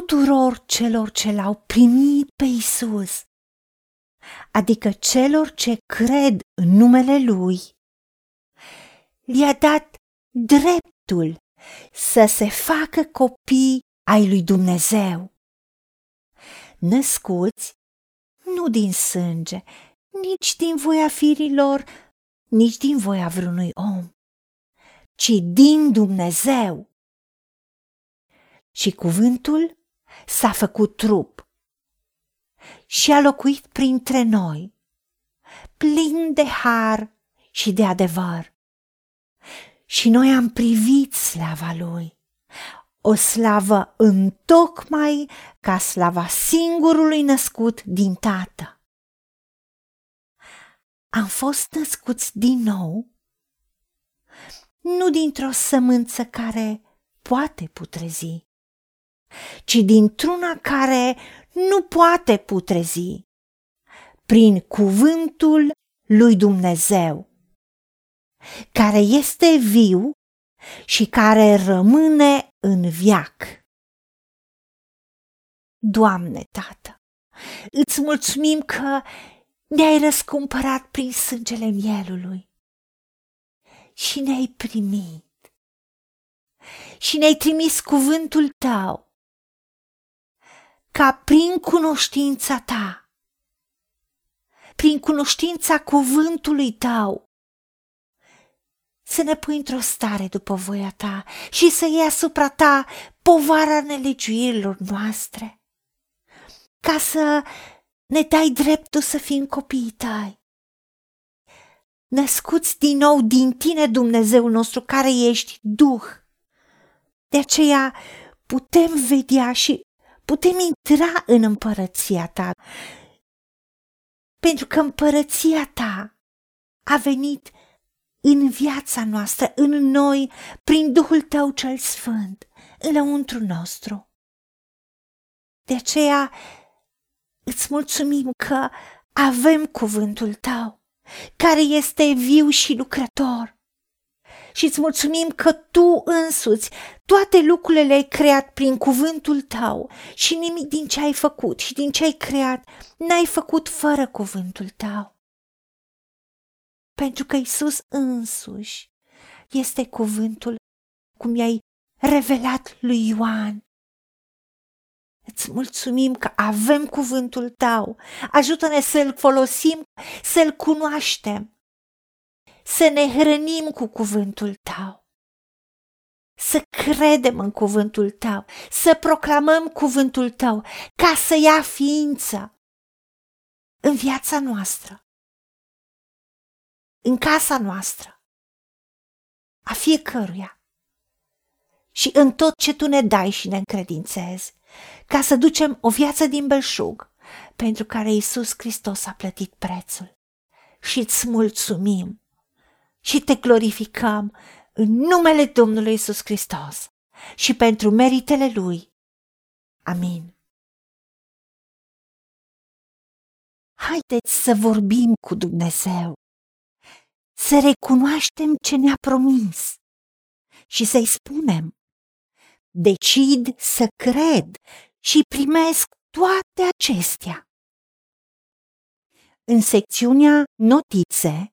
tuturor celor ce l-au primit pe Isus, adică celor ce cred în numele Lui, li-a dat dreptul să se facă copii ai lui Dumnezeu, născuți nu din sânge, nici din voia firilor, nici din voia vreunui om, ci din Dumnezeu. Și cuvântul s-a făcut trup și a locuit printre noi, plin de har și de adevăr. Și noi am privit slava lui, o slavă întocmai ca slava singurului născut din tată. Am fost născuți din nou, nu dintr-o sămânță care poate putrezi, ci dintr-una care nu poate putrezi, prin cuvântul lui Dumnezeu, care este viu și care rămâne în viac. Doamne, Tată, îți mulțumim că ne-ai răscumpărat prin sângele mielului și ne-ai primit și ne-ai trimis cuvântul tău ca prin cunoștința ta, prin cunoștința cuvântului tău, să ne pui într-o stare după voia ta și să iei asupra ta povara nelegiuirilor noastre, ca să ne dai dreptul să fim copiii tăi. Născuți din nou din tine, Dumnezeu nostru, care ești Duh. De aceea putem vedea și putem intra în împărăția ta, pentru că împărăția ta a venit în viața noastră, în noi, prin Duhul Tău cel Sfânt, înăuntru nostru. De aceea îți mulțumim că avem cuvântul Tău, care este viu și lucrător. Și îți mulțumim că Tu însuți toate lucrurile le-ai creat prin cuvântul Tău și nimic din ce ai făcut și din ce ai creat n-ai făcut fără cuvântul Tău pentru că Isus însuși este cuvântul cum i-ai revelat lui Ioan. Îți mulțumim că avem cuvântul tău. Ajută-ne să-l folosim, să-l cunoaștem, să ne hrănim cu cuvântul tău, să credem în cuvântul tău, să proclamăm cuvântul tău, ca să ia ființă în viața noastră. În casa noastră, a fiecăruia. Și în tot ce tu ne dai și ne încredințezi, ca să ducem o viață din belșug, pentru care Isus Hristos a plătit prețul. Și îți mulțumim și te glorificăm în numele Domnului Isus Hristos și pentru meritele Lui. Amin. Haideți să vorbim cu Dumnezeu să recunoaștem ce ne-a promis și să-i spunem, decid să cred și primesc toate acestea. În secțiunea Notițe